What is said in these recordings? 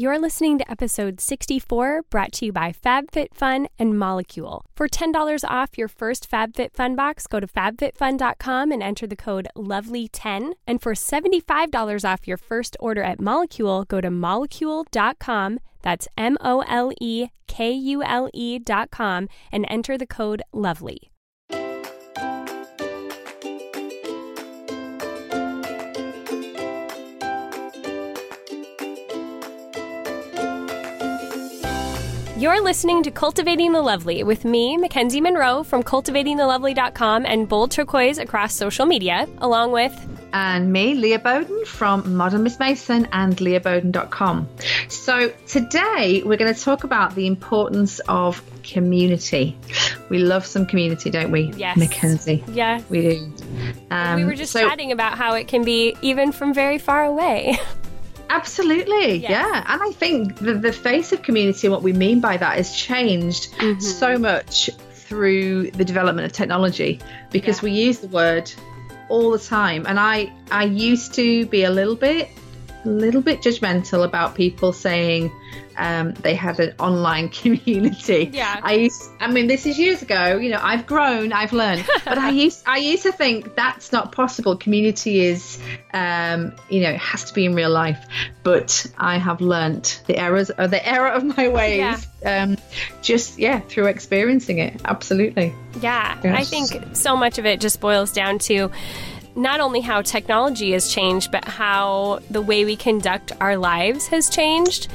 You're listening to episode 64, brought to you by FabFitFun and Molekule. For $10 off your first FabFitFun box, go to fabfitfun.com and enter the code LOVELY10. And for $75 off your first order at Molekule, go to molekule.com. That's M O L E K U L E.com and enter the code LOVELY. You're listening to Cultivating the Lovely with me, Mackenzie Monroe from cultivatingthelovely.com and Bold Turquoise across social media, along with and me, Leah Boden from Modern Miss Mason and leahboden.com. So today we're going to talk about the importance of community. We love some community, don't we? Yes. Mackenzie. Yeah. We do. Um, we were just so, chatting about how it can be even from very far away. Absolutely, yes. yeah. And I think the, the face of community, and what we mean by that, has changed mm-hmm. so much through the development of technology because yeah. we use the word all the time. And I, I used to be a little bit, a little bit judgmental about people saying, um, they had an online community. Yeah. I used, I mean, this is years ago. You know, I've grown, I've learned, but I used, I used to think that's not possible. Community is, um, you know, it has to be in real life. But I have learnt the errors, or the error of my ways. Yeah. Um, just yeah, through experiencing it. Absolutely. Yeah, yes. I think so much of it just boils down to not only how technology has changed, but how the way we conduct our lives has changed.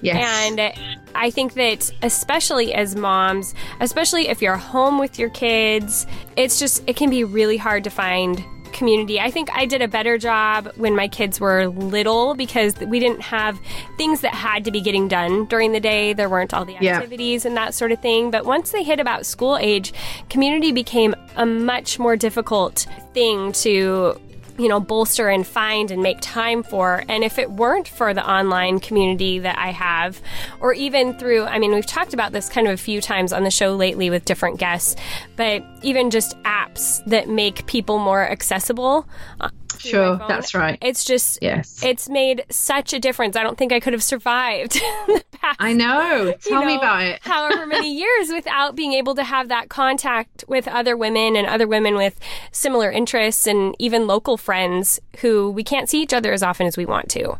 Yes. And I think that especially as moms, especially if you're home with your kids, it's just it can be really hard to find community. I think I did a better job when my kids were little because we didn't have things that had to be getting done during the day. There weren't all the activities yeah. and that sort of thing. But once they hit about school age, community became a much more difficult thing to you know, bolster and find and make time for. And if it weren't for the online community that I have, or even through, I mean, we've talked about this kind of a few times on the show lately with different guests, but even just apps that make people more accessible. Uh, Sure, that's right. It's just, yes, it's made such a difference. I don't think I could have survived. past, I know. Tell you know, me about it. however many years without being able to have that contact with other women and other women with similar interests and even local friends who we can't see each other as often as we want to.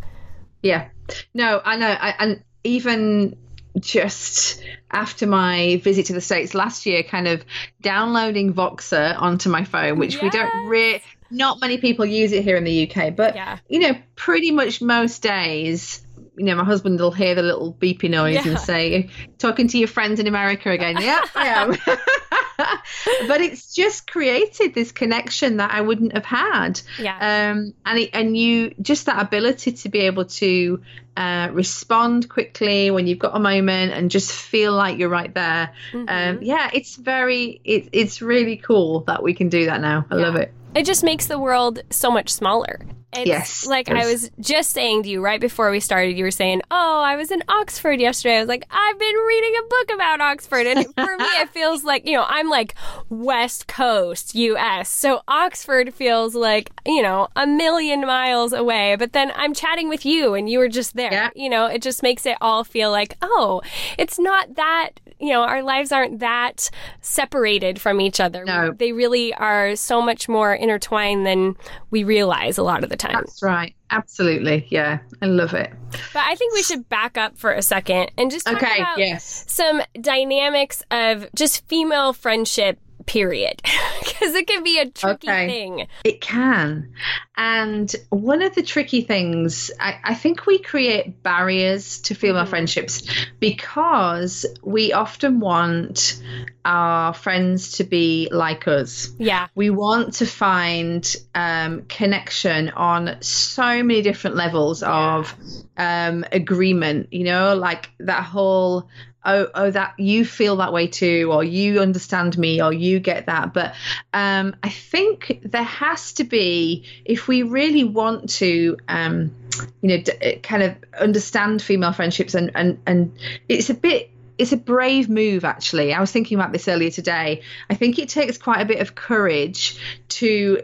Yeah. No, I know. I, and even just after my visit to the states last year kind of downloading voxer onto my phone which yes. we don't really not many people use it here in the uk but yeah. you know pretty much most days you know, my husband will hear the little beepy noise yeah. and say, talking to your friends in America again. Yeah, I am. but it's just created this connection that I wouldn't have had. Yeah. Um, and it, and you just that ability to be able to uh, respond quickly when you've got a moment and just feel like you're right there. Um, mm-hmm. Um, yeah, it's very it, it's really cool that we can do that now. I yeah. love it. It just makes the world so much smaller. It's yes. Like I was just saying to you right before we started, you were saying, Oh, I was in Oxford yesterday. I was like, I've been reading a book about Oxford. And for me, it feels like, you know, I'm like West Coast US. So Oxford feels like, you know, a million miles away. But then I'm chatting with you and you were just there. Yeah. You know, it just makes it all feel like, oh, it's not that you know, our lives aren't that separated from each other. No. They really are so much more intertwined than we realize a lot of the time. That's right. Absolutely. Yeah. I love it. But I think we should back up for a second and just talk Okay, about yes. some dynamics of just female friendship period because it can be a tricky Okay. thing It can. And one of the tricky things, I, I think we create barriers to female friendships because we often want our friends to be like us. yeah We want to find um, connection on so many different levels of um, agreement, you know, like that whole. Oh, oh, that you feel that way too, or you understand me, or you get that. But um, I think there has to be, if we really want to, um, you know, d- kind of understand female friendships, and and and it's a bit it's a brave move actually i was thinking about this earlier today i think it takes quite a bit of courage to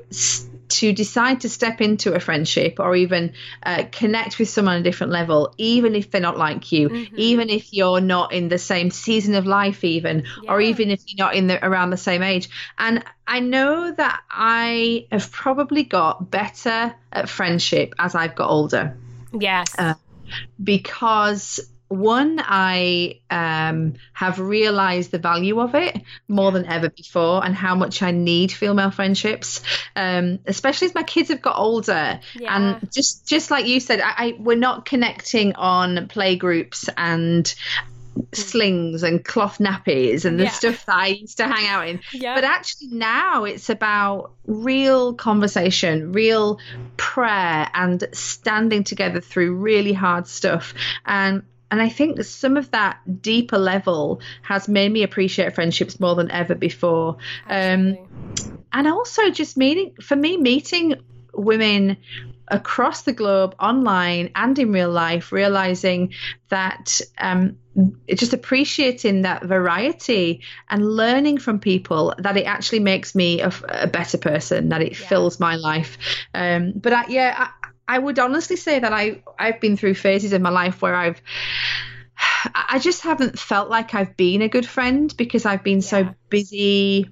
to decide to step into a friendship or even uh, connect with someone on a different level even if they're not like you Mm-hmm. even if you're not in the same season of life even or even if you're not in the around the same age. And i know that i have probably got better at friendship as i've got older. Yes. Uh, because one i um, have realized the value of it more than ever before and how much i need female friendships um, especially as my kids have got older Yeah. and just just like you said I, I we're not connecting on play groups and slings and cloth nappies and the Yeah. stuff that i used to hang out in Yep. but actually now it's about real conversation real prayer and standing together through really hard stuff and and I think that some of that deeper level has made me appreciate friendships more than ever before. Um, and also just meeting, for me, meeting women across the globe online and in real life, realizing that um, just appreciating that variety and learning from people that it actually makes me a, a better person, that it Yeah. fills my life. Um, but I, yeah, I, would honestly say that I I've been through phases in my life where I've I just haven't felt like I've been a good friend because I've been Yeah. so busy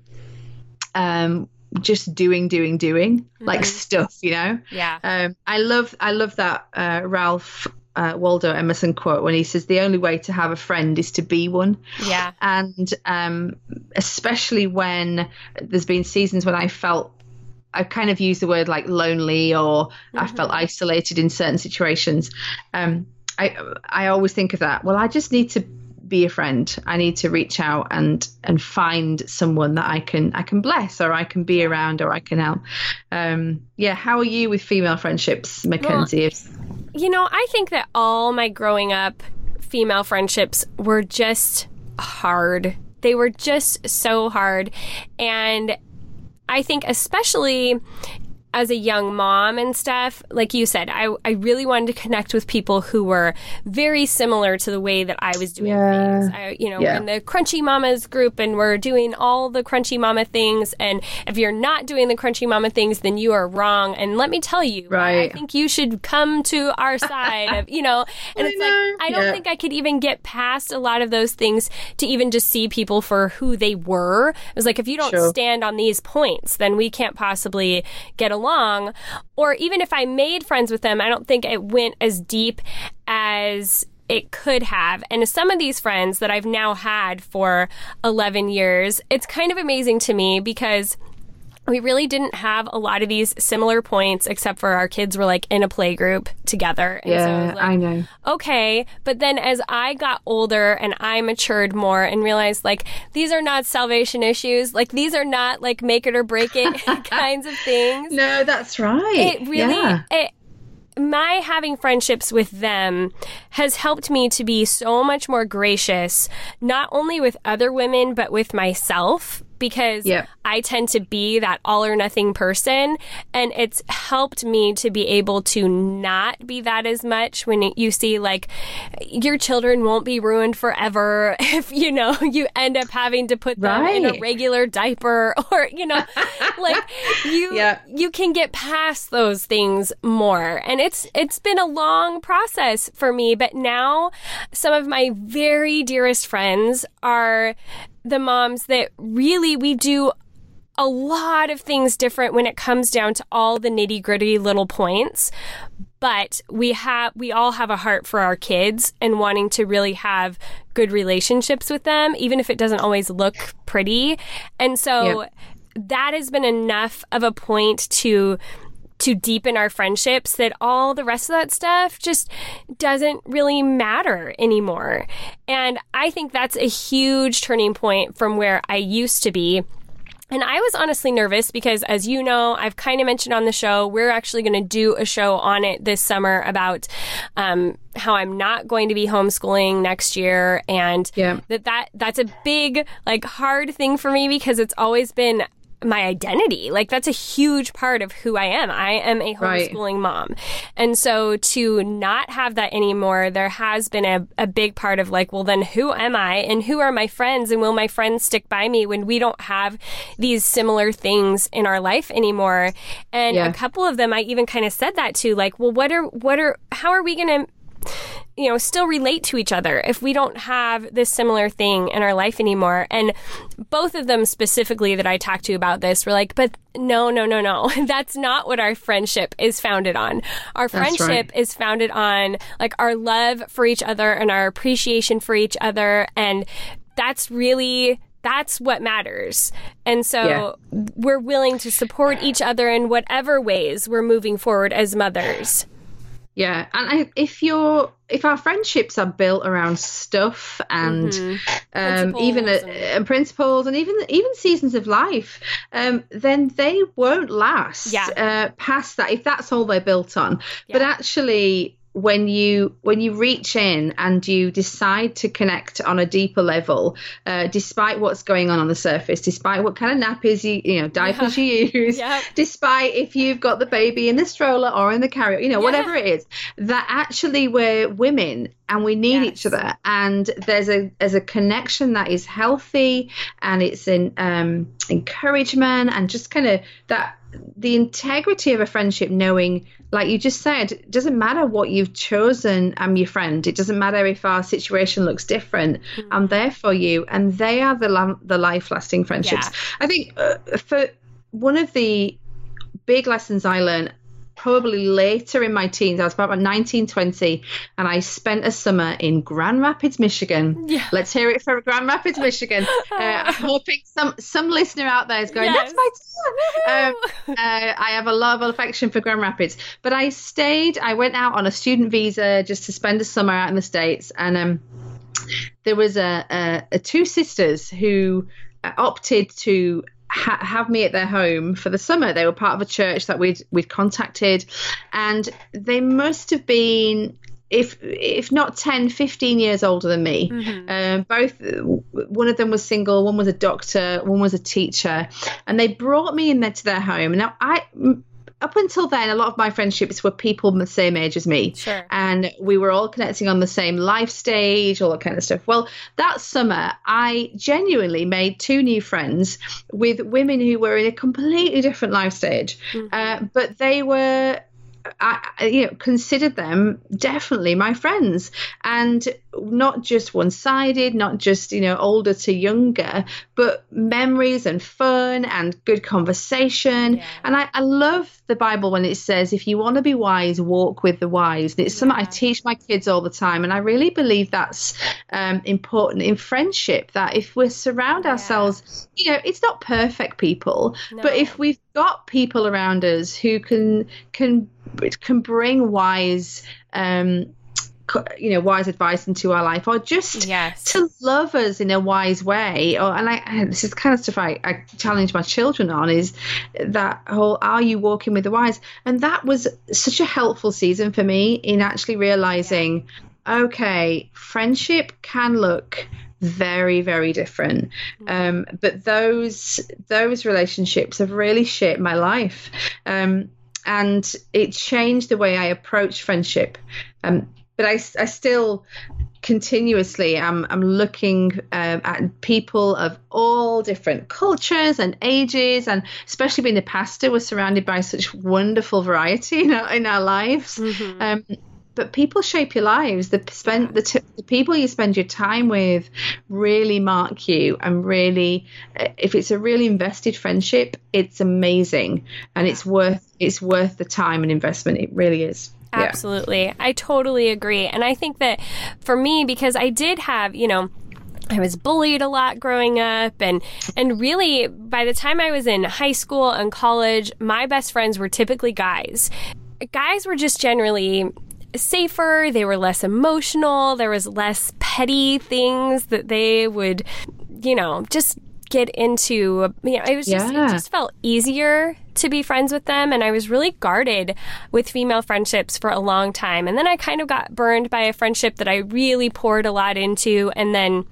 um just doing doing doing like Mhm. stuff you know yeah um i love i love that uh ralph uh, waldo emerson quote when he says the only way to have a friend is to be one yeah and um, especially when there's been seasons when I felt I've kind of use the word like lonely or I felt isolated in certain situations. Um, I I always think of that. Well, I just need to be a friend. I need to reach out and and find someone that I can I can bless or I can be around or I can help. Um, yeah, how are you with female friendships, Mackenzie? You know, I think that all my growing up female friendships were just hard. They were just so hard. And I think, especially as a young mom and stuff, like you said, I, I really wanted to connect with people who were very similar to the way that I was doing Yeah. things. I, you know, Yeah. in the Crunchy Mamas group and we're doing all the Crunchy Mama things. And if you're not doing the Crunchy Mama things, then you are wrong. And let me tell you, right. I think you should come to our side of, you know, and I it's know. like, I don't Yeah. think I could even get past a lot of those things to even just see people for who they were. It was like, if you don't Sure. stand on these points, then we can't possibly get along. Long or even if I made friends with them, I don't think it went as deep as it could have. And some of these friends that I've now had for 11 years, it's kind of amazing to me because we really didn't have a lot of these similar points except for our kids were like in a play group together. And so it Yeah, like, I know. okay. But then as I got older and I matured more and realized like these are not salvation issues, like these are not like make it or break it kinds of things. No, that's right. It really Yeah. it my having friendships with them has helped me to be so much more gracious, not only with other women, but with myself. Because yep. I tend to be that all or nothing person. And it's helped me to be able to not be that as much when you see like your children won't be ruined forever if, you know, you end up having to put them right. in a regular diaper or, you know, like you, yep. you can get past those things more. And it's, it's been a long process for me, but now some of my very dearest friends are the moms that really we do a lot of things different when it comes down to all the nitty gritty little points. But we have, we all have a heart for our kids and wanting to really have good relationships with them, even if it doesn't always look pretty. And so yep. that has been enough of a point to to deepen our friendships that all the rest of that stuff just doesn't really matter anymore. And I think that's a huge turning point from where I used to be. And I was honestly nervous because, as you know, I've kind of mentioned on the show, we're actually going to do a show on it this summer about um, how I'm not going to be homeschooling next year, and yeah. that that that's a big like hard thing for me because it's always been my identity. Like that's a huge part of who I am. I am a homeschooling right. mom. And so to not have that anymore, there has been a, a big part of like, well, then who am I and who are my friends and will my friends stick by me when we don't have these similar things in our life anymore? And yeah. a couple of them I even kind of said that to like, well, what are, what are, how are we going to, you know, still relate to each other if we don't have this similar thing in our life anymore. And both of them specifically that I talked to about this were like, but no, no, no, no. That's not what our friendship is founded on. Our friendship right. is founded on like our love for each other and our appreciation for each other. And that's really that's what matters. And so yeah. we're willing to support each other in whatever ways we're moving forward as mothers. Yeah, and I, if you're if our friendships are built around stuff and mm-hmm. um, even uh, and... principles and even even seasons of life, um, then they won't last yeah. uh, past that if that's all they're built on. Yeah. But actually, when you when you reach in and you decide to connect on a deeper level, uh, despite what's going on on the surface, despite what kind of nappies you you know diapers yeah. you use, yep. despite if you've got the baby in the stroller or in the carrier, you know yeah. whatever it is, that actually we're women and we need yes. each other, and there's a there's a connection that is healthy and it's in um, encouragement and just kind of that the integrity of a friendship knowing like you just said it doesn't matter what you've chosen i'm your friend it doesn't matter if our situation looks different mm-hmm. i'm there for you and they are the the life lasting friendships yeah. i think uh, for one of the big lessons i learned probably later in my teens. I was about 19, 20, and I spent a summer in Grand Rapids, Michigan. Yeah. Let's hear it for Grand Rapids, Michigan. uh, I'm hoping some some listener out there is going, yes. "That's my town." Um, uh, I have a lot of affection for Grand Rapids, but I stayed. I went out on a student visa just to spend a summer out in the states, and um, there was a, a, a two sisters who opted to ha- have me at their home for the summer. They were part of a church that we'd we'd contacted, and they must have been if if not 10 15 years older than me mm-hmm. um, both one of them was single one was a doctor one was a teacher and they brought me in there to their home now i up until then, a lot of my friendships were people the same age as me. Sure. And we were all connecting on the same life stage, all that kind of stuff. Well, that summer, I genuinely made two new friends with women who were in a completely different life stage. Mm-hmm. Uh, but they were I, you know, considered them definitely my friends, and not just one-sided, not just you know older to younger, but memories and fun and good conversation. Yeah. And I, I love the Bible when it says, "If you want to be wise, walk with the wise." And it's yeah. something I teach my kids all the time, and I really believe that's um, important in friendship. That if we surround yeah. ourselves, you know, it's not perfect people, no. but if we've got people around us who can can can bring wise um you know wise advice into our life or just yes. to love us in a wise way or and I this is kind of stuff I, I challenge my children on is that whole are you walking with the wise and that was such a helpful season for me in actually realizing yeah. okay friendship can look very very different mm-hmm. um, but those those relationships have really shaped my life um, and it changed the way i approach friendship um, but I, I still continuously I'm, I'm looking um, at people of all different cultures and ages and especially being the pastor we're surrounded by such wonderful variety in our, in our lives mm-hmm. um, but people shape your lives the spend the, t- the people you spend your time with really mark you and really eh, if it's a really invested friendship it's amazing and it's worth it's worth the time and investment it really is Absolutely. Yeah. I totally agree. And I think that for me, because I did have, you know, I was bullied a lot growing up and and really by the time I was in high school and college, my best friends were typically guys. Guys were just generally safer, they were less emotional, there was less petty things that they would you know, just get into you know it was just yeah. it just felt easier to be friends with them and I was really guarded with female friendships for a long time and then I kind of got burned by a friendship that I really poured a lot into and then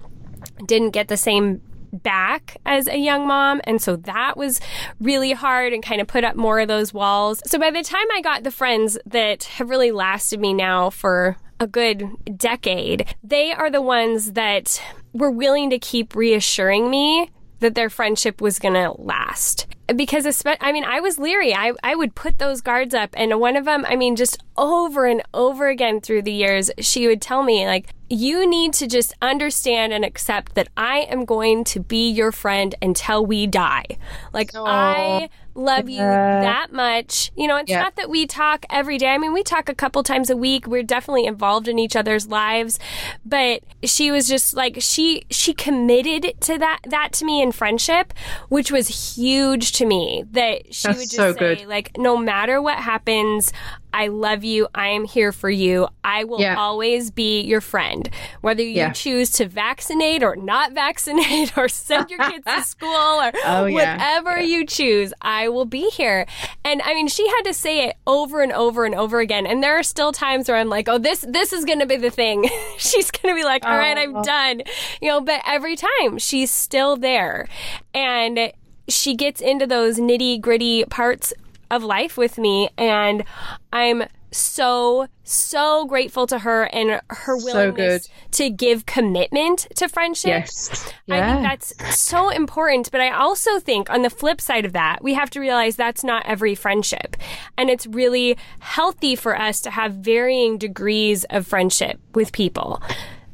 didn't get the same back as a young mom. And so that was really hard and kind of put up more of those walls. So by the time I got the friends that have really lasted me now for a good decade, they are the ones that were willing to keep reassuring me that their friendship was going to last. Because, I mean, I was leery. I, I would put those guards up, and one of them, I mean, just over and over again through the years, she would tell me, like, you need to just understand and accept that I am going to be your friend until we die. Like, Aww. I love you that much. You know, it's yeah. not that we talk every day. I mean, we talk a couple times a week. We're definitely involved in each other's lives, but she was just like she she committed to that that to me in friendship, which was huge to me. That she That's would just so say good. like no matter what happens, I love you. I am here for you. I will yeah. always be your friend. Whether you yeah. choose to vaccinate or not vaccinate or send your kids to school or oh, yeah. whatever you choose, I will be here. And I mean, she had to say it over and over and over again. And there are still times where I'm like, oh, this, this is going to be the thing. she's going to be like, all right, I'm oh. done. You know, but every time she's still there. And she gets into those nitty gritty parts of life with me. And I'm so, so grateful to her and her willingness so to give commitment to friendship. Yes. Yeah. I think that's so important. But I also think on the flip side of that, we have to realize that's not every friendship. And it's really healthy for us to have varying degrees of friendship with people.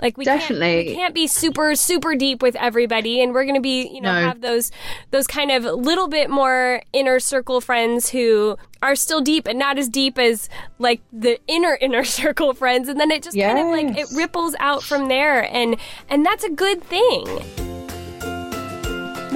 Like we definitely can't, we can't be super super deep with everybody, and we're going to be you know no. have those those kind of little bit more inner circle friends who are still deep and not as deep as like the inner inner circle friends, and then it just yes. kind of like it ripples out from there, and and that's a good thing.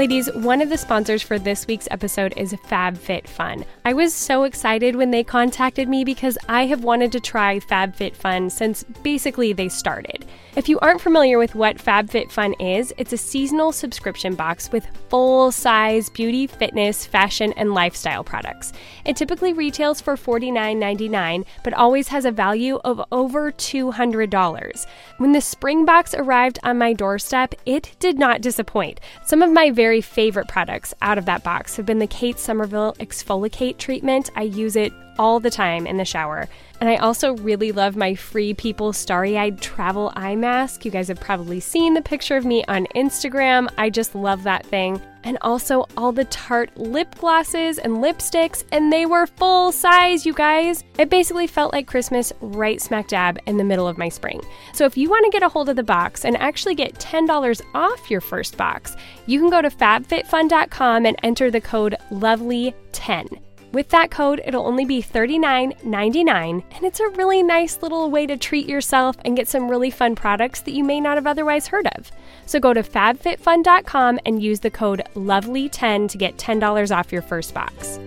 Ladies, one of the sponsors for this week's episode is FabFitFun. I was so excited when they contacted me because I have wanted to try FabFitFun since basically they started. If you aren't familiar with what FabFitFun is, it's a seasonal subscription box with full size beauty, fitness, fashion, and lifestyle products. It typically retails for $49.99, but always has a value of over $200. When the spring box arrived on my doorstep, it did not disappoint. Some of my very very favorite products out of that box have been the Kate Somerville ExfoliKate Treatment. I use it all the time in the shower. And I also really love my Free People Starry Eyed Travel Eye Mask. You guys have probably seen the picture of me on Instagram. I just love that thing. And also all the Tarte lip glosses and lipsticks, and they were full size, you guys. It basically felt like Christmas right smack dab in the middle of my spring. So if you want to get a hold of the box and actually get $10 off your first box, you can go to fabfitfun.com and enter the code LOVELY10. With that code, it'll only be $39.99, and it's a really nice little way to treat yourself and get some really fun products that you may not have otherwise heard of. So go to fabfitfun.com and use the code LOVELY10 to get $10 off your first box.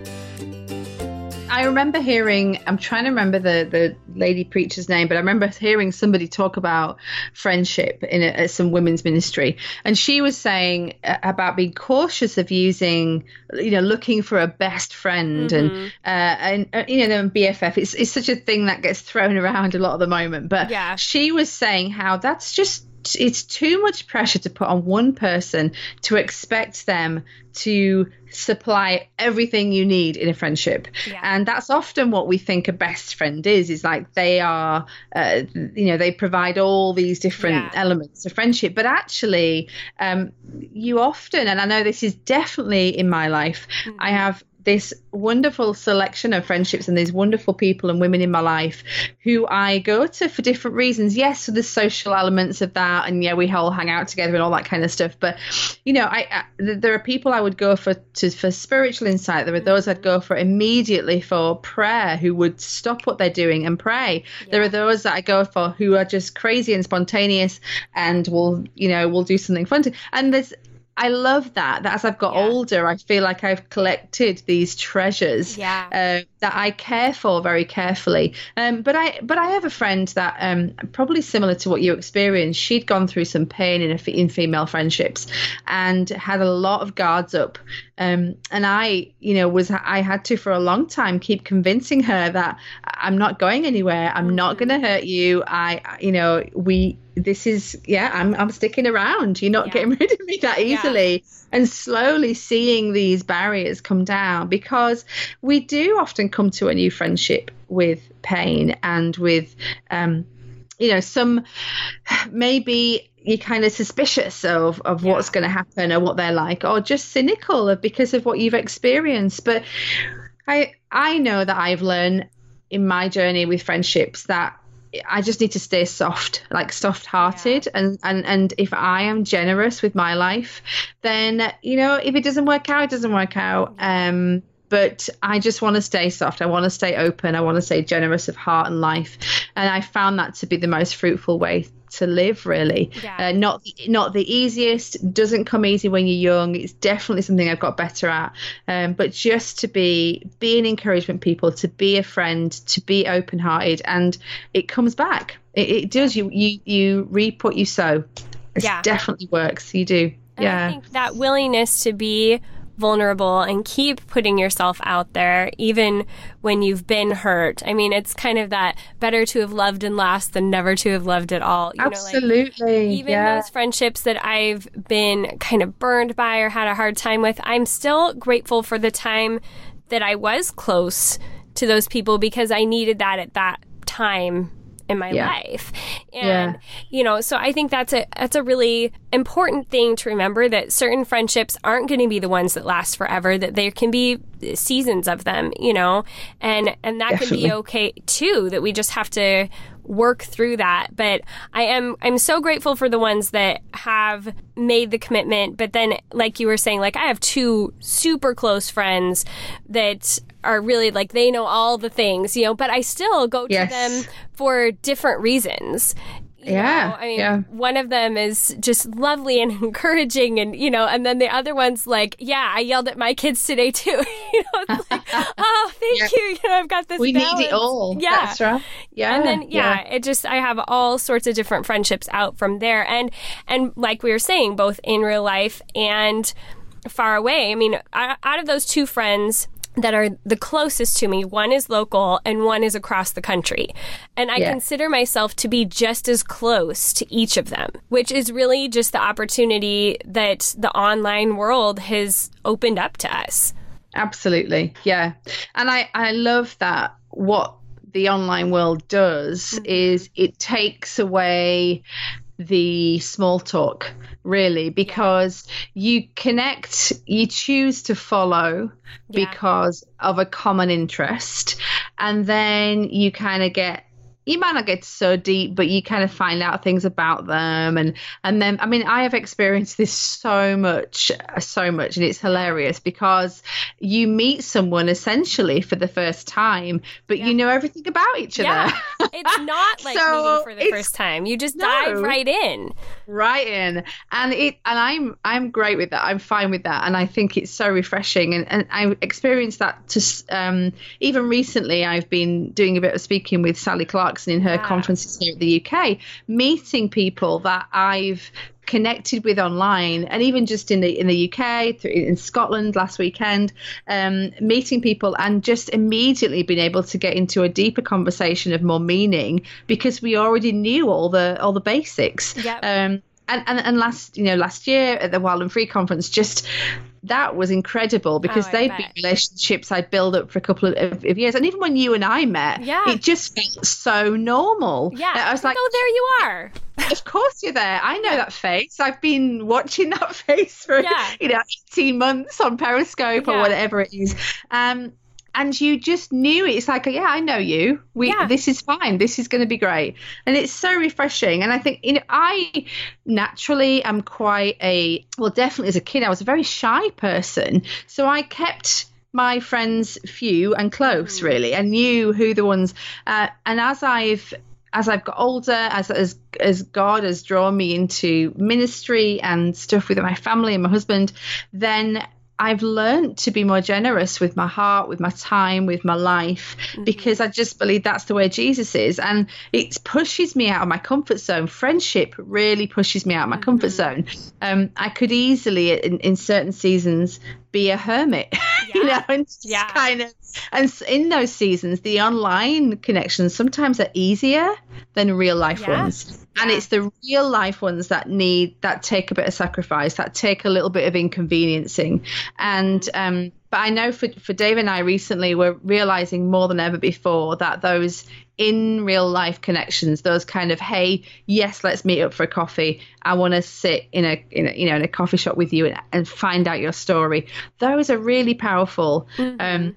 I remember hearing, I'm trying to remember the, the lady preacher's name, but I remember hearing somebody talk about friendship in a, some women's ministry. And she was saying uh, about being cautious of using, you know, looking for a best friend mm-hmm. and, uh, and, uh, you know, BFF. It's, it's such a thing that gets thrown around a lot at the moment. But yeah. she was saying how that's just it's too much pressure to put on one person to expect them to supply everything you need in a friendship yeah. and that's often what we think a best friend is is like they are uh, you know they provide all these different yeah. elements of friendship but actually um, you often and i know this is definitely in my life mm-hmm. i have this wonderful selection of friendships and these wonderful people and women in my life who I go to for different reasons. Yes, so there's social elements of that, and yeah, we all hang out together and all that kind of stuff. But you know, I, I there are people I would go for to, for spiritual insight. There are those I'd go for immediately for prayer who would stop what they're doing and pray. Yeah. There are those that I go for who are just crazy and spontaneous and will you know will do something fun. To, and there's I love that. That as I've got yeah. older, I feel like I've collected these treasures yeah. uh, that I care for very carefully. Um, but I, but I have a friend that um, probably similar to what you experienced. She'd gone through some pain in a, in female friendships and had a lot of guards up. Um, and I, you know, was I had to for a long time keep convincing her that I'm not going anywhere. I'm not mm-hmm. going to hurt you. I, you know, we this is yeah i'm i'm sticking around you're not yeah. getting rid of me that easily yeah. and slowly seeing these barriers come down because we do often come to a new friendship with pain and with um you know some maybe you're kind of suspicious of of yeah. what's going to happen or what they're like or just cynical of because of what you've experienced but i i know that i've learned in my journey with friendships that I just need to stay soft, like soft hearted. Yeah. And, and, and if I am generous with my life, then, you know, if it doesn't work out, it doesn't work out. Um, but I just want to stay soft. I want to stay open. I want to stay generous of heart and life. And I found that to be the most fruitful way to live really. Yeah. uh, not not the easiest doesn't come easy when you're young. It's definitely something i've got better at. Um, but just to be be an encouragement people to be a friend to be open hearted and it comes back. It, it, does. You you you reap what you sow. It yeah. definitely works. You do. And yeah. i think that willingness to be vulnerable and keep putting yourself out there, even when you've been hurt. I mean, it's kind of that better to have loved and lost than never to have loved at all. You Absolutely. Know, like even yeah. those friendships that I've been kind of burned by or had a hard time with, I'm still grateful for the time that I was close to those people because I needed that at that time in my yeah. life. And yeah. you know, so I think that's a that's a really important thing to remember that certain friendships aren't going to be the ones that last forever that there can be seasons of them, you know. And and that Definitely. can be okay too that we just have to work through that but i am i'm so grateful for the ones that have made the commitment but then like you were saying like i have two super close friends that are really like they know all the things, you know, but I still go yes. to them for different reasons. You yeah. Know? I mean, yeah. one of them is just lovely and encouraging, and you know, and then the other one's like, yeah, I yelled at my kids today too. you know, oh, thank yeah. you. You know, I've got this. We balance. need it all. Yeah. That's right. Yeah. And then yeah, yeah, it just I have all sorts of different friendships out from there, and and like we were saying, both in real life and far away. I mean, out of those two friends that are the closest to me. One is local and one is across the country. And I yeah. consider myself to be just as close to each of them, which is really just the opportunity that the online world has opened up to us. Absolutely. Yeah. And I, I love that what the online world does mm-hmm. is it takes away the small talk really because you connect you choose to follow yeah. because of a common interest and then you kind of get you might not get so deep, but you kind of find out things about them, and and then I mean I have experienced this so much, so much, and it's hilarious because you meet someone essentially for the first time, but yeah. you know everything about each yeah. other. it's not like so meeting for the first time; you just no, dive right in, right in, and it and I'm I'm great with that. I'm fine with that, and I think it's so refreshing, and and I experienced that to um even recently. I've been doing a bit of speaking with Sally Clark Clarkson in her conferences here at the UK, meeting people that I've connected with online, and even just in the in the UK, in Scotland last weekend, um, meeting people and just immediately being able to get into a deeper conversation of more meaning because we already knew all the all the basics. Yep. Um, and, and and last you know last year at the Wild and Free conference, just that was incredible because Oh, they'd bet. been relationships I'd build up for a couple of, of years, and even when you and I met, Yeah. it just felt so normal. Yeah. I was like, oh, there you are. of course you're there. I know that face. I've been watching that face for Yeah. you know 18 months on Periscope or whatever it is. Um, and you just knew it. It's like, yeah, I know you. We Yeah. this is fine. This is going to be great, and it's so refreshing. And I think you know, I naturally am quite a well, definitely as a kid, I was a very shy person, so I kept my friends few and close really and knew who the ones uh, and as i've as I've got older, as as as God has drawn me into ministry and stuff with my family and my husband, then I've learned to be more generous with my heart, with my time, with my life, because I just believe that's the way Jesus is. And it pushes me out of my comfort zone. Friendship really pushes me out of my comfort zone. Um, I could easily, in, in certain seasons, be a hermit, you know, and just Yeah. kind of. And in those seasons, the online connections sometimes are easier than real life Yeah. ones. And Yeah. it's the real life ones that need that take a bit of sacrifice, that take a little bit of inconveniencing. And um, but I know for for Dave and I recently, we're realizing more than ever before that those in real life connections, those kind of hey, yes, let's meet up for a coffee. I want to sit in a, in a you know in a coffee shop with you and, and find out your story. Those are really powerful. Um,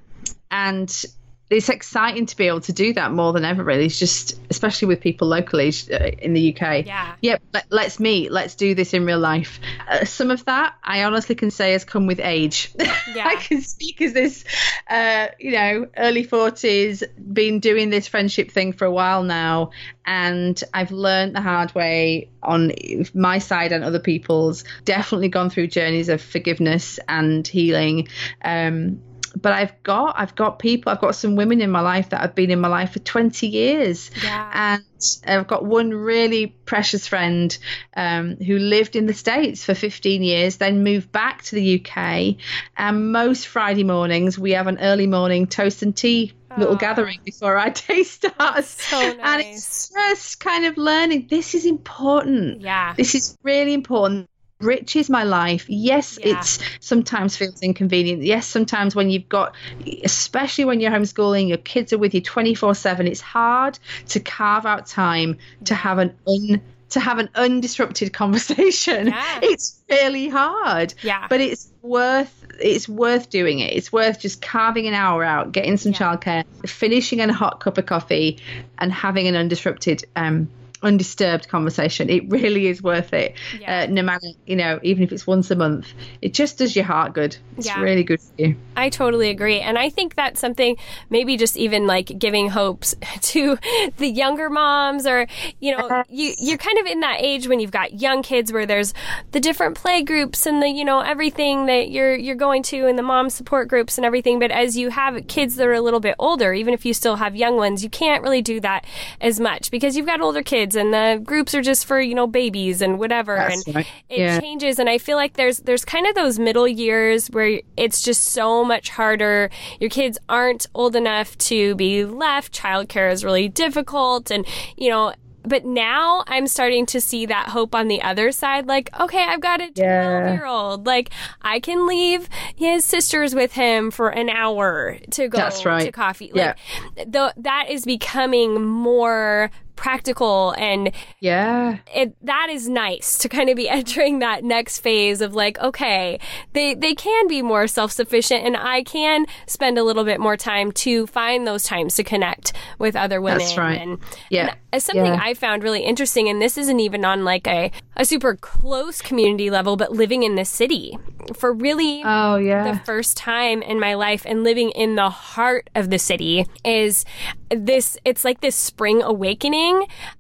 and it's exciting to be able to do that more than ever really. It's just especially with people locally uh, in the uk Yeah. yep let, let's meet let's do this in real life. Uh, some of that i honestly can say has come with age. Yeah. i can speak as this uh, you know early 40s been doing this friendship thing for a while now and i've learned the hard way on my side and other people's. Definitely gone through journeys of forgiveness and healing. Um, but I've got I've got people I've got some women in my life that have been in my life for 20 years Yeah. and I've got one really precious friend um, who lived in the States for 15 years then moved back to the UK and most Friday mornings we have an early morning toast and tea little Aw. gathering before our day starts so and it's just kind of learning this is important Yeah. this is really important riches my life yes Yeah. it's sometimes feels inconvenient yes sometimes when you've got especially when you're homeschooling your kids are with you 24 7 it's hard to carve out time to have an un to have an undisrupted conversation Yeah. it's really hard Yeah. but it's worth it's worth doing it it's worth just carving an hour out getting some Yeah. childcare finishing a hot cup of coffee and having an undisrupted um undisturbed conversation it really is worth it Yeah. uh, no matter you know even if it's once a month it just does your heart good it's Yeah. really good for you I totally agree. And I think that's something maybe just even like giving hopes to the younger moms or, you know, you, you're kind of in that age when you've got young kids where there's the different play groups and the, you know, everything that you're, you're going to and the mom support groups and everything. But as you have kids that are a little bit older, even if you still have young ones, you can't really do that as much because you've got older kids and the groups are just for, you know, babies and whatever. That's and right. it Yeah. changes and i feel like there's there's kind of those middle years where it's just so much harder your kids aren't old enough to be left childcare is really difficult and you know but now I'm starting to see that hope on the other side. Like, okay, I've got a 12 Yeah. year old. Like, I can leave his sisters with him for an hour to go That's right. to coffee. Yeah. Like, that is becoming more practical and yeah it that is nice to kind of be entering that next phase of like okay they they can be more self-sufficient and I can spend a little bit more time to find those times to connect with other women That's right. and, Yeah. and something Yeah. I found really interesting and this isn't even on like a a super close community level but living in the city for really oh yeah the first time in my life and living in the heart of the city is this it's like this spring awakening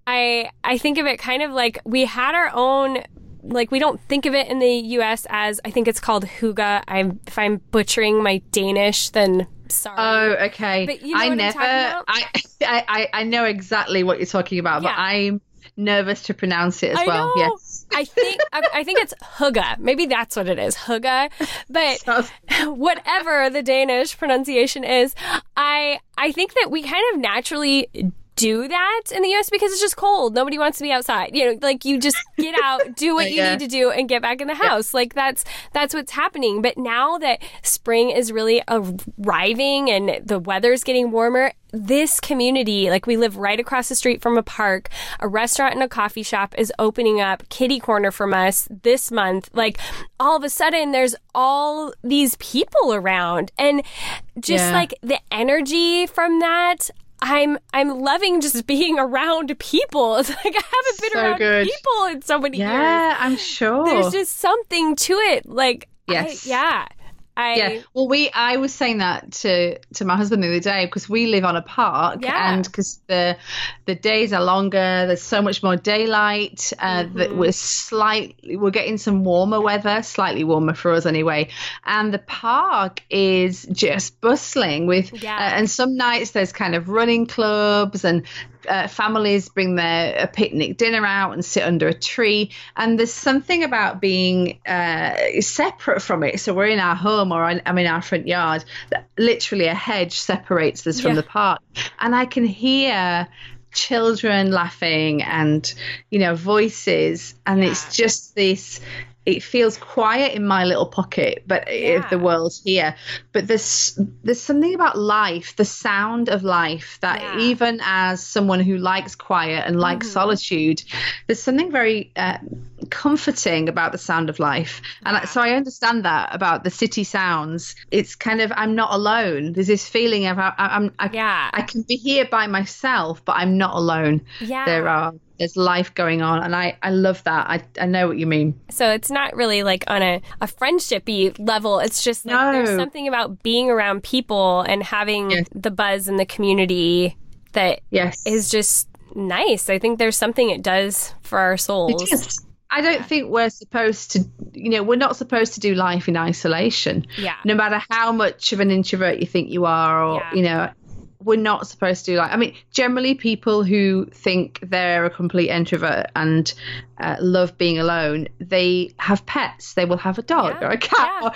i i think of it kind of like we had our own like we don't think of it in the US as I think it's called Huga. I'm if I'm butchering my Danish, then sorry. Oh, okay. But you know I never. I, I I I know exactly what you're talking about, but I'm nervous to pronounce it as I well. know. Yes. I think I think it's hygge. Maybe that's what it is, hygge. But whatever the Danish pronunciation is, I I think that we kind of naturally do that in the US because it's just cold. Nobody wants to be outside. You know, like you just get out, do what you yeah. need to do and get back in the house. Yeah. Like that's that's what's happening. But now that spring is really arriving and the weather's getting warmer, this community, like we live right across the street from a park, a restaurant and a coffee shop is opening up kitty corner from us this month. Like all of a sudden there's all these people around and just yeah. like the energy from that I'm I'm loving just being around people. It's like I haven't been so around good. people in so many yeah, years. Yeah, I'm sure. There's just something to it. Like yes, I, yeah. I, yeah. Well, we I was saying that to to my husband the other day because we live on a park yeah. and because the the days are longer, there's so much more daylight. Uh, mm-hmm. That we're slightly we're getting some warmer weather, slightly warmer for us anyway. And the park is just bustling with. Yeah. Uh, and some nights there's kind of running clubs and uh, families bring their a picnic dinner out and sit under a tree. And there's something about being uh, separate from it. So we're in our home or I'm in our front yard. Literally, a hedge separates us from the park, and I can hear children laughing and you know voices and yeah. it's just this it feels quiet in my little pocket, but yeah. if the world's here. But there's there's something about life, the sound of life, that yeah. even as someone who likes quiet and likes mm-hmm. solitude, there's something very uh, comforting about the sound of life. And yeah. so I understand that about the city sounds. It's kind of I'm not alone. There's this feeling of I, I'm I, yeah. I can be here by myself, but I'm not alone. Yeah. There are there's life going on and I, I love that. I, I know what you mean. So it's not really like on a, a friendshipy level. It's just like no. there's something about being around people and having yes. the buzz in the community that yes. is just nice. I think there's something it does for our souls. I don't think we're supposed to, you know, we're not supposed to do life in isolation. Yeah. No matter how much of an introvert you think you are, or, yeah. you know, we're not supposed to like i mean generally people who think they're a complete introvert and uh, love being alone they have pets. They will have a dog yeah, or a cat yeah. or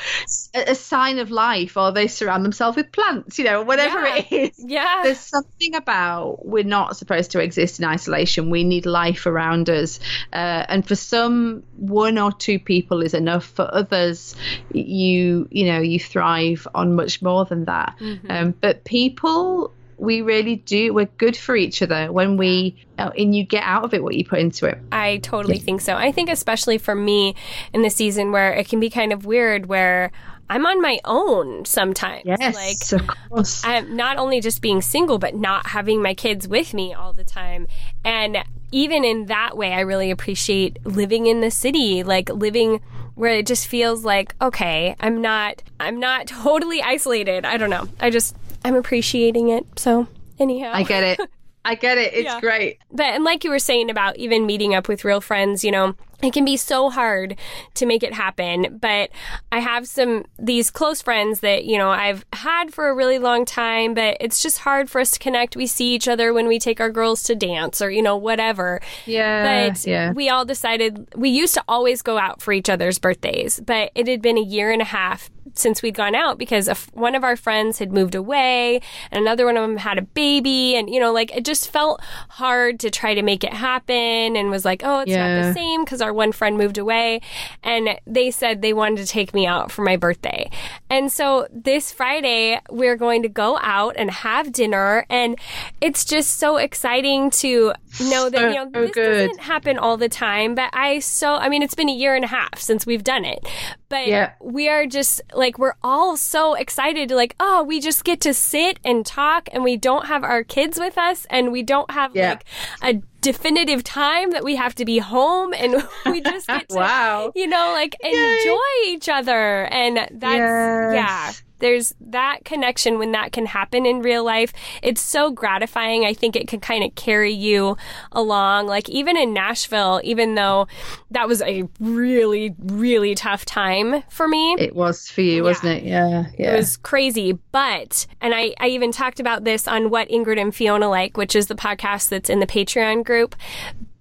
a, a, sign of life or they surround themselves with plants you know whatever yeah. it is. Yeah. There's something about we're not supposed to exist in isolation. We need life around us. Uh, and for some one or two people is enough. For others you you know you thrive on much more than that. Mm-hmm. um, but people we really do. We're good for each other when we, uh, and you get out of it what you put into it. I totally think so. I think, especially for me in the season where it can be kind of weird where I'm on my own sometimes. Yes, like, of course. I'm not only just being single, but not having my kids with me all the time. And even in that way, I really appreciate living in the city, like living where it just feels like, okay, I'm not, I'm not totally isolated. I don't know. I just, I'm appreciating it. So, anyhow. I get it. I get it. It's yeah. great. But and like you were saying about even meeting up with real friends, you know, it can be so hard to make it happen but i have some these close friends that you know i've had for a really long time but it's just hard for us to connect we see each other when we take our girls to dance or you know whatever yeah but yeah. we all decided we used to always go out for each other's birthdays but it had been a year and a half since we'd gone out because one of our friends had moved away and another one of them had a baby and you know like it just felt hard to try to make it happen and was like oh it's yeah. not the same because our our one friend moved away and they said they wanted to take me out for my birthday. And so this Friday, we're going to go out and have dinner. And it's just so exciting to know that, you know, this good. doesn't happen all the time. But I so, I mean, it's been a year and a half since we've done it. But yeah. we are just like, we're all so excited to like, oh, we just get to sit and talk and we don't have our kids with us and we don't have yeah. like a definitive time that we have to be home and we just get to, wow. you know, like enjoy each other. And that's, yes. yeah there's that connection when that can happen in real life. It's so gratifying. I think it can kind of carry you along. Like even in Nashville, even though that was a really, really tough time for me. It was for you, yeah. wasn't it? Yeah. Yeah. It was crazy. But, and I, I even talked about this on What Ingrid and Fiona Like, which is the podcast that's in the Patreon group.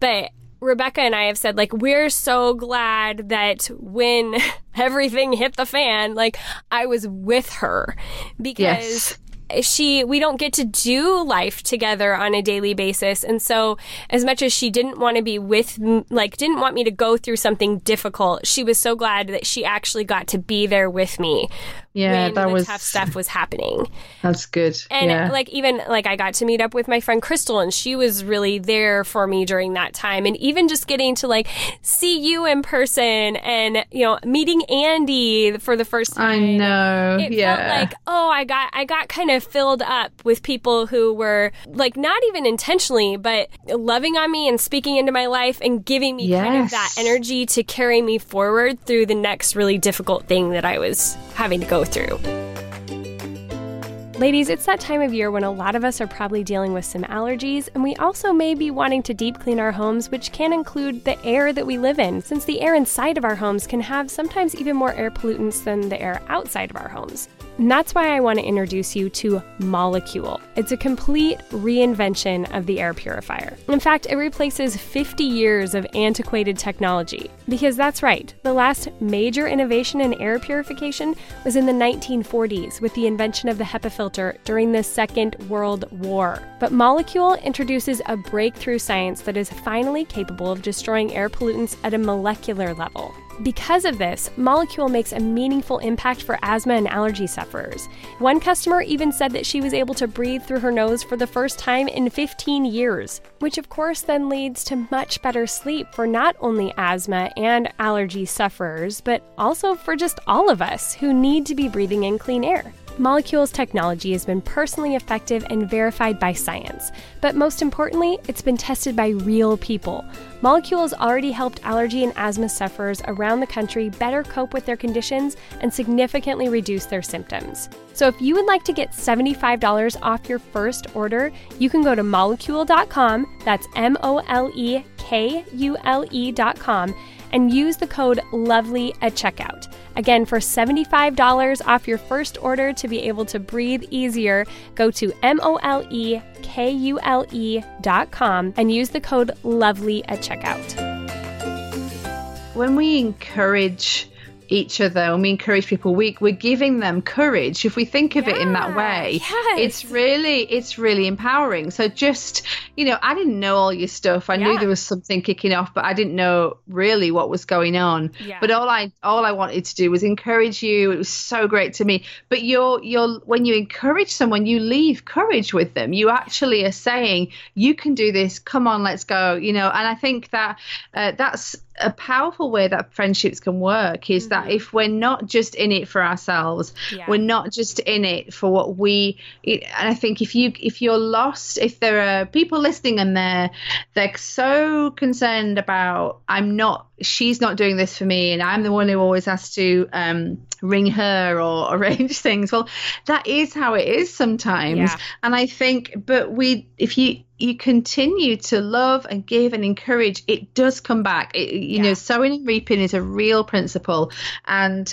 But Rebecca and I have said, like, we're so glad that when everything hit the fan, like, I was with her because yes. she we don't get to do life together on a daily basis. And so as much as she didn't want to be with like didn't want me to go through something difficult she was so glad that she actually got to be there with me yeah, when that the was tough stuff was happening. That's good. And yeah. like even like I got to meet up with my friend Crystal and she was really there for me during that time. And even just getting to like see you in person and you know meeting Andy for the first time. I know. It yeah. felt like oh I got I got kind of filled up with people who were like not even intentionally but loving on me and speaking into my life and giving me yes. kind of that energy to carry me forward through the next really difficult thing that I was having to go through. Ladies, it's that time of year when a lot of us are probably dealing with some allergies, and we also may be wanting to deep clean our homes, which can include the air that we live in, since the air inside of our homes can have sometimes even more air pollutants than the air outside of our homes. And that's why I want to introduce you to Molekule. It's a complete reinvention of the air purifier. In fact, it replaces 50 years of antiquated technology. Because that's right, the last major innovation in air purification was in the 1940s with the invention of the HEPA filter during the Second World War. But Molekule introduces a breakthrough science that is finally capable of destroying air pollutants at a molecular level. Because of this, Molekule makes a meaningful impact for asthma and allergy sufferers. One customer even said that she was able to breathe through her nose for the first time in 15 years, which of course then leads to much better sleep for not only asthma and allergy sufferers, but also for just all of us who need to be breathing in clean air. Molekule's technology has been personally effective and verified by science, but most importantly, it's been tested by real people. Molekule's already helped allergy and asthma sufferers around the country better cope with their conditions and significantly reduce their symptoms. So if you would like to get $75 off your first order, you can go to molekule.com, that's M O L E K U L E.com, and use the code LOVELY at checkout. Again, for $75 off your first order to be able to breathe easier, go to M-O-L-E-K-U-L-E dot com and use the code LOVELY at checkout. When we encourage each other and we encourage people. We, we're giving them courage if we think of yeah, it in that way. Yes. it's really it's really empowering. So just you know i didn't know all your stuff. I yeah. knew there was something kicking off but i didn't know really what was going on. Yeah. but all i all i wanted to do was encourage you. It was so great to me. But you're you're when you encourage someone you leave courage with them. You actually are saying you can do this. Come on let's go you know? And i think that uh, that's a powerful way that friendships can work is mm-hmm. that if we're not just in it for ourselves yeah. we're not just in it for what we and i think if you if you're lost if there are people listening and they're they're so concerned about i'm not she's not doing this for me and i'm the one who always has to um, ring her or arrange things well that is how it is sometimes yeah. and i think but we if you you continue to love and give and encourage, it does come back. It, you yeah. know, sowing and reaping is a real principle, and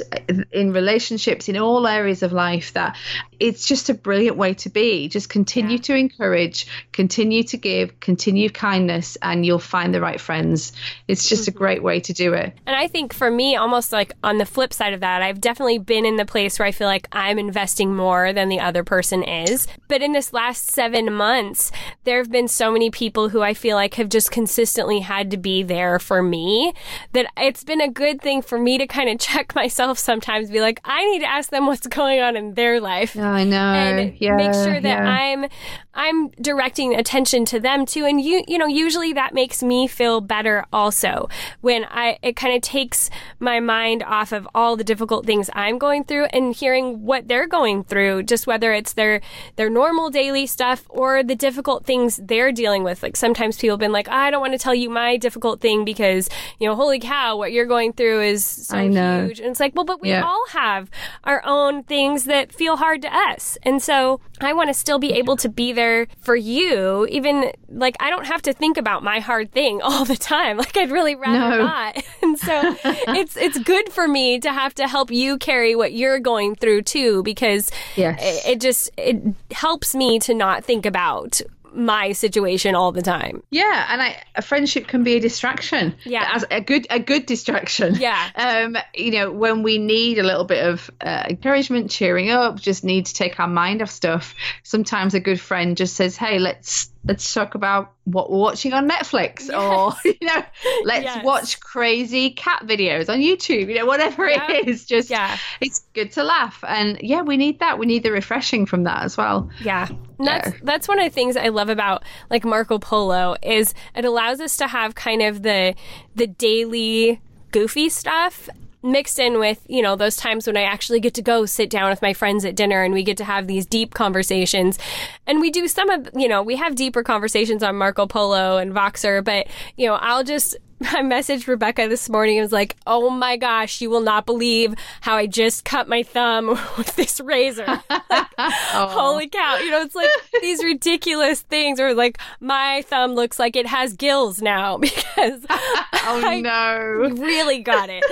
in relationships, in all areas of life, that it's just a brilliant way to be. Just continue yeah. to encourage, continue to give, continue kindness, and you'll find the right friends. It's just mm-hmm. a great way to do it. And I think for me, almost like on the flip side of that, I've definitely been in the place where I feel like I'm investing more than the other person is. But in this last seven months, there have been so many people who I feel like have just consistently had to be there for me that it's been a good thing for me to kind of check myself sometimes, be like, I need to ask them what's going on in their life. Yeah, I know. And yeah, make sure that yeah. I'm I'm directing attention to them too. And you you know, usually that makes me feel better also when I it kind of takes my mind off of all the difficult things I'm going through and hearing what they're going through, just whether it's their their normal daily stuff or the difficult things they're dealing with. Like sometimes people have been like, I don't want to tell you my difficult thing because, you know, holy cow, what you're going through is so huge. And it's like, well, but we yeah. all have our own things that feel hard to us. And so I want to still be able to be there for you, even like I don't have to think about my hard thing all the time. Like I'd really rather no. not. And so it's it's good for me to have to help you carry what you're going through too, because yes. it, it just it helps me to not think about my situation all the time. Yeah, and I, a friendship can be a distraction. Yeah, as a good a good distraction. Yeah. Um, you know, when we need a little bit of uh, encouragement, cheering up, just need to take our mind off stuff. Sometimes a good friend just says, "Hey, let's let's talk about what we're watching on Netflix, yes. or you know, let's yes. watch crazy cat videos on YouTube. You know, whatever yeah. it is, just yeah. it's good to laugh. And yeah, we need that. We need the refreshing from that as well. Yeah, that's yeah. that's one of the things I love about like Marco Polo is it allows us to have kind of the the daily goofy stuff mixed in with, you know, those times when I actually get to go sit down with my friends at dinner and we get to have these deep conversations. And we do some of, you know, we have deeper conversations on Marco Polo and Voxer, but, you know, I'll just I messaged Rebecca this morning and was like, oh my gosh, you will not believe how I just cut my thumb with this razor. like, oh. holy cow. You know, it's like these ridiculous things or like my thumb looks like it has gills now because oh I no. really got it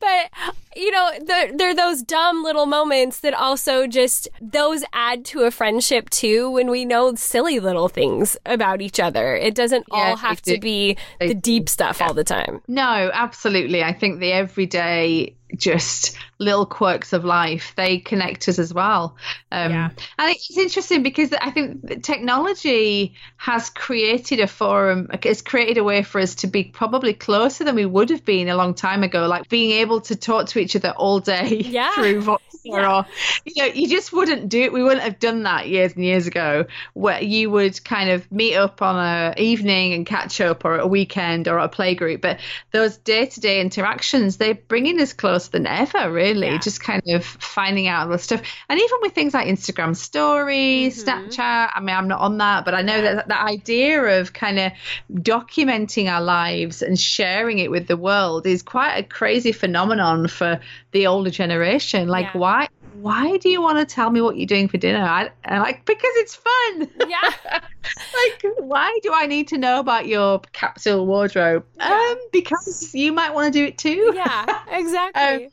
but you know there, there are those dumb little moments that also just those add to a friendship too when we know silly little things about each other. It doesn't yeah, all have to be the deep stuff all the time. No absolutely. I think the everyday just little quirks of life they connect us as well. Um, yeah. and it's interesting because i think technology has created a forum has created a way for us to be probably closer than we would have been a long time ago. Like being able to talk to each other all day yeah. through Voxer yeah. or you know you just wouldn't do it we wouldn't have done that years and years ago where you would kind of meet up on a evening and catch up or a weekend or a play group but those day-to-day interactions they're bringing us closer than ever, really. Yeah. Just kind of finding out all the stuff. And even with things like Instagram stories, mm-hmm. Snapchat, I mean, I'm not on that, but I know that the idea of kind of documenting our lives and sharing it with the world is quite a crazy phenomenon for the older generation. Like, yeah. why? Why do you want to tell me what you're doing for dinner? I, I like because it's fun. Yeah. like, why do I need to know about your capsule wardrobe? Yeah. Um, because you might want to do it too. Yeah, exactly. um,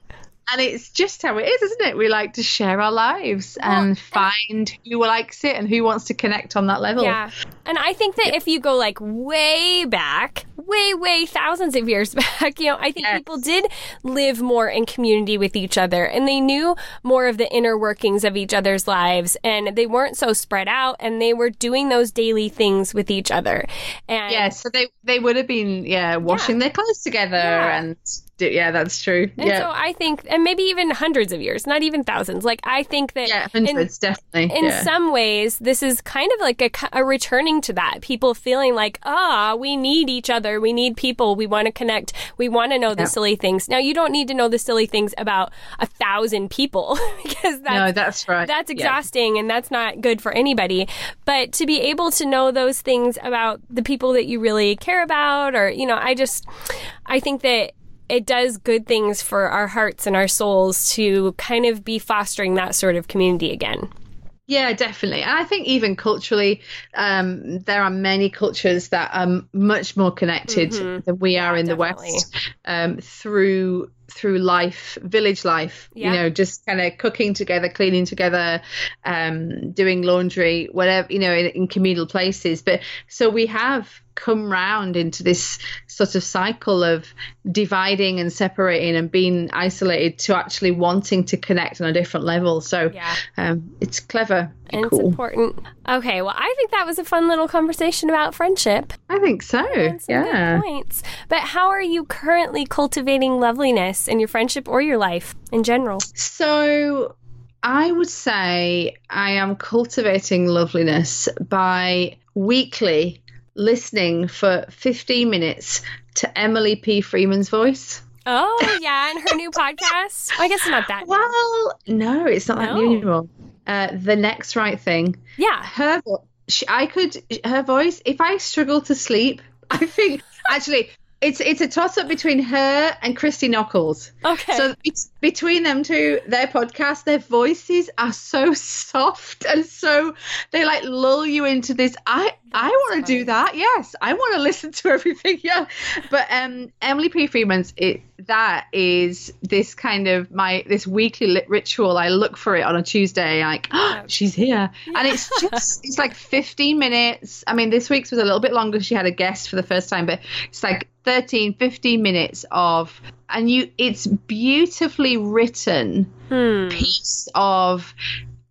and it's just how it is, isn't it? We like to share our lives well, and find who likes it and who wants to connect on that level. Yeah. And I think that if you go like way back, way, way thousands of years back, you know, I think yes. people did live more in community with each other and they knew more of the inner workings of each other's lives and they weren't so spread out and they were doing those daily things with each other. And yeah, so they, they would have been, yeah, washing yeah. their clothes together yeah. and yeah, that's true. And yeah. so I think, and maybe even hundreds of years, not even thousands. Like I think that, yeah, hundreds in, definitely. In yeah. some ways, this is kind of like a, a returning to that. People feeling like, ah, we need each other. We need people. We want to connect. We want to know the silly things. Now, you don't need to know the silly things about a thousand people because that's, no, that's right. That's exhausting and that's not good for anybody. But to be able to know those things about the people that you really care about, or you know, I just, I think that it does good things for our hearts and our souls to kind of be fostering that sort of community again. Yeah, definitely. And I think even culturally, um, there are many cultures that are much more connected mm-hmm. than we are in definitely. the West um, through through life, village life. Yeah. You know, just kind of cooking together, cleaning together, um, doing laundry, whatever. You know, in, in communal places. But so we have come round into this sort of cycle of dividing and separating and being isolated to actually wanting to connect on a different level. So yeah. um, it's clever. And cool. it's important. Okay, well, I think that was a fun little conversation about friendship. I think so. yeah. points. But how are you currently cultivating loveliness in your friendship or your life in general? So I would say I am cultivating loveliness by weekly listening for 15 minutes to Emily P. Freeman's voice. Oh, yeah, and her new podcast. I guess it's not that. Well, no, it's not no. that new anymore. Uh, the next right thing. Yeah. Her, she, I could, her voice, if I struggle to sleep, I think, actually, it's it's a toss up between her and Christy Nockels. Okay. So it's between them two, their podcast, their voices are so soft and so they like lull you into this. I I want to do that. Yes, I want to listen to everything. Yeah, but um, Emily P. Freeman's it that is this kind of my this weekly ritual. I look for it on a Tuesday, like oh, she's here, yeah. and it's just it's like 15 minutes. I mean, this week's was a little bit longer. She had a guest for the first time, but it's like 13, 15 minutes of and you it's beautifully written hmm. piece of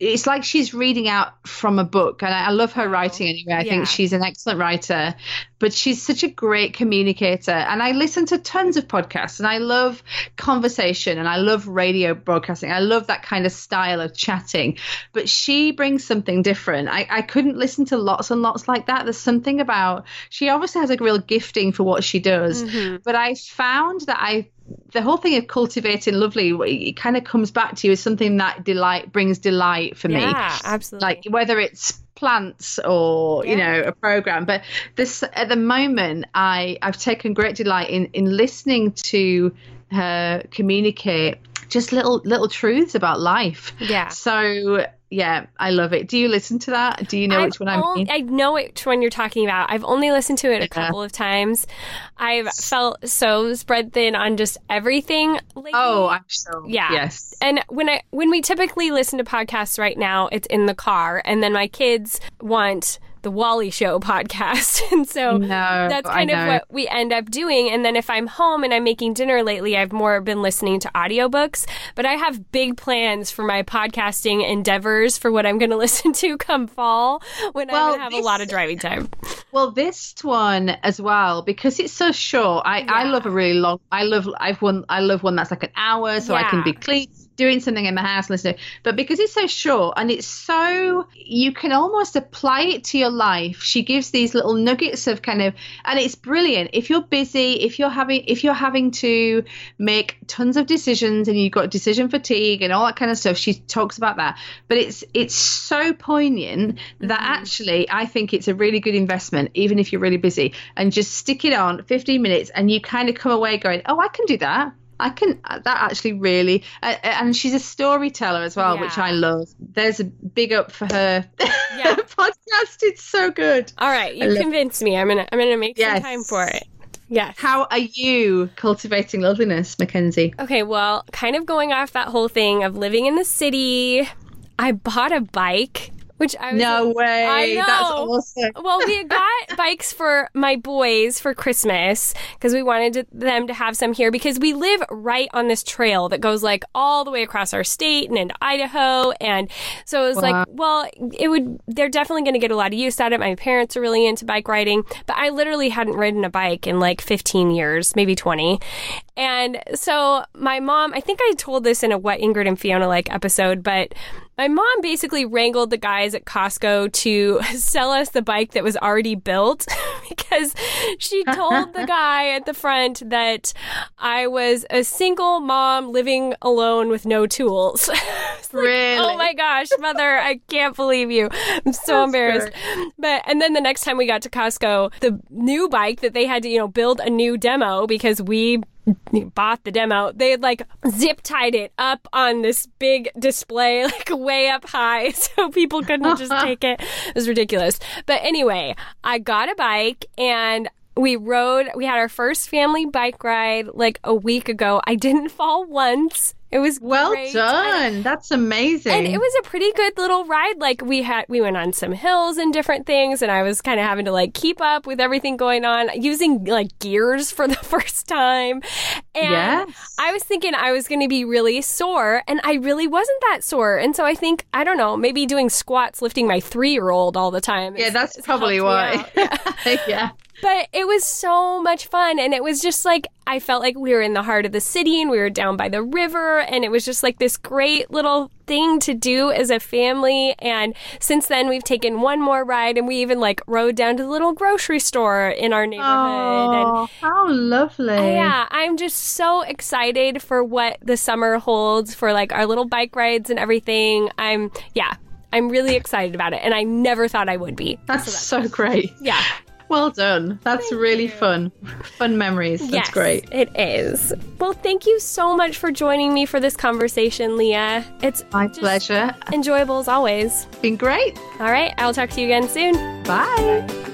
it's like she's reading out from a book and I, I love her writing anyway. I yeah. think she's an excellent writer but she's such a great communicator and i listen to tons of podcasts and i love conversation and i love radio broadcasting. I love that kind of style of chatting but she brings something different. I, I couldn't listen to lots and lots like that. There's something about she obviously has a real gifting for what she does mm-hmm. but i found that i the whole thing of cultivating lovely it kind of comes back to you as something that delight brings delight for me. Yeah absolutely. like whether it's plants or yeah. you know a program. But this at the moment i i've taken great delight in in listening to her communicate just little little truths about life. Yeah. So yeah, I love it. Do you listen to that? Do you know I've which one I mean? I know which one you're talking about. I've only listened to it a couple of times. I've felt so spread thin on just everything. Lately. Oh, I'm so yeah. Yes. And when I when we typically listen to podcasts right now, it's in the car, and then my kids want the Wally Show podcast. And so no, that's kind of what we end up doing. And then if I'm home and I'm making dinner lately, I've more been listening to audiobooks. But I have big plans for my podcasting endeavors for what I'm going to listen to come fall when well, I have this, a lot of driving time. Well, this one as well, because it's so short. I, yeah. I love a really long, I love, I've one, I love one that's like an hour so yeah. I can be clean doing something in my house listening. But because it's so short and it's so, you can almost apply it to your life. She gives these little nuggets of kind of, and it's brilliant. If you're busy, if you're having, if you're having to make tons of decisions and you've got decision fatigue and all that kind of stuff, she talks about that. But it's it's so poignant mm-hmm. that actually I think it's a really good investment, even if you're really busy, and just stick it on 15 minutes and you kind of come away going, oh, I can do that. I can that actually really uh, and she's a storyteller as well, yeah. which I love. There's a big up for her yeah. podcast. It's so good. All right, you convinced me. I'm gonna I'm gonna make yes. some time for it. Yes. How are you cultivating loveliness, Mackenzie? Okay, well, kind of going off that whole thing of living in the city, I bought a bike which I was no like, way. I know. That's awesome. well, we got bikes for my boys for Christmas because we wanted to, them to have some here because we live right on this trail that goes like all the way across our state and into Idaho, and so it was wow. like, well, it would. They're definitely going to get a lot of use out of it. My parents are really into bike riding, but I literally hadn't ridden a bike in like 15 years, maybe 20, and so my mom, I think I told this in a What Ingrid and Fiona like episode, but my mom basically wrangled the guys at Costco to sell us the bike that was already built because she told the guy at the front that I was a single mom living alone with no tools. like, oh really? Oh my gosh, mother, I can't believe you. I'm so That's embarrassed. Fair. But and then the next time we got to Costco, the new bike that they had to, you know, build a new demo because we bought the demo, they had like zip tied it up on this big display, like way up high, so people couldn't just take it. It was ridiculous. But anyway, I got a bike and we rode, we had our first family bike ride like a week ago. I didn't fall once. It was well great. done. And, That's amazing. And it was a pretty good little ride. Like we had, we went on some hills and different things, and I was kind of having to like keep up with everything going on, using like gears for the first time. And yes. I was thinking I was going to be really sore, and I really wasn't that sore. And so I think I don't know, maybe doing squats, lifting my three year old all the time. Yeah, that's probably why. Yeah. yeah. But it was so much fun. And it was just like, I felt like we were in the heart of the city and we were down by the river. And it was just like this great little thing to do as a family. And since then, we've taken one more ride and we even like rode down to the little grocery store in our neighborhood. Oh, and how lovely. Oh, yeah, I'm just so excited for what the summer holds for like our little bike rides and everything. I'm, yeah, I'm really excited about it, and I never thought I would be. That's so, that's so great. Yeah. Well done. That's thank really you. fun. Fun memories. That's yes, great. It is. Well, thank you so much for joining me for this conversation, Leah. It's my pleasure. Enjoyable as always. Been great. All right. I'll talk to you again soon. Bye. Bye.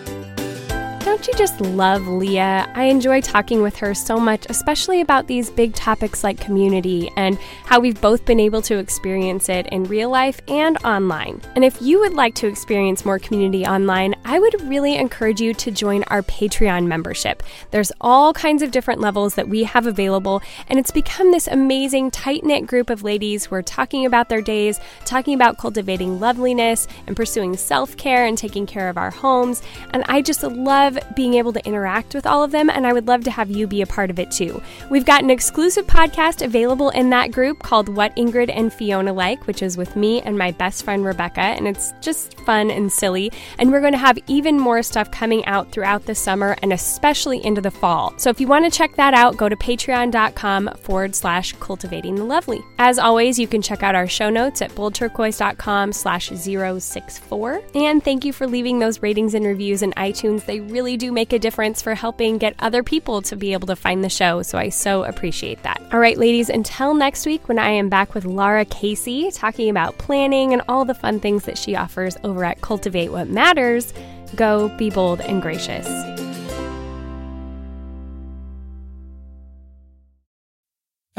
Don't you just love Leah? I enjoy talking with her so much, especially about these big topics like community and how we've both been able to experience it in real life and online. And if you would like to experience more community online, I would really encourage you to join our Patreon membership. There's all kinds of different levels that we have available, and it's become this amazing, tight knit group of ladies who are talking about their days, talking about cultivating loveliness and pursuing self care and taking care of our homes. And I just love being able to interact with all of them, and I would love to have you be a part of it too. We've got an exclusive podcast available in that group called What Ingrid and Fiona Like, which is with me and my best friend Rebecca, and it's just fun and silly. And we're going to have even more stuff coming out throughout the summer and especially into the fall. So if you want to check that out, go to patreon.com forward slash cultivating the lovely. As always, you can check out our show notes at boldturquoise.com slash 064. And thank you for leaving those ratings and reviews in iTunes. They really really do make a difference for helping get other people to be able to find the show. So I so appreciate that. All right, ladies, until next week when I am back with Lara Casey talking about planning and all the fun things that she offers over at Cultivate What Matters, go be bold and gracious.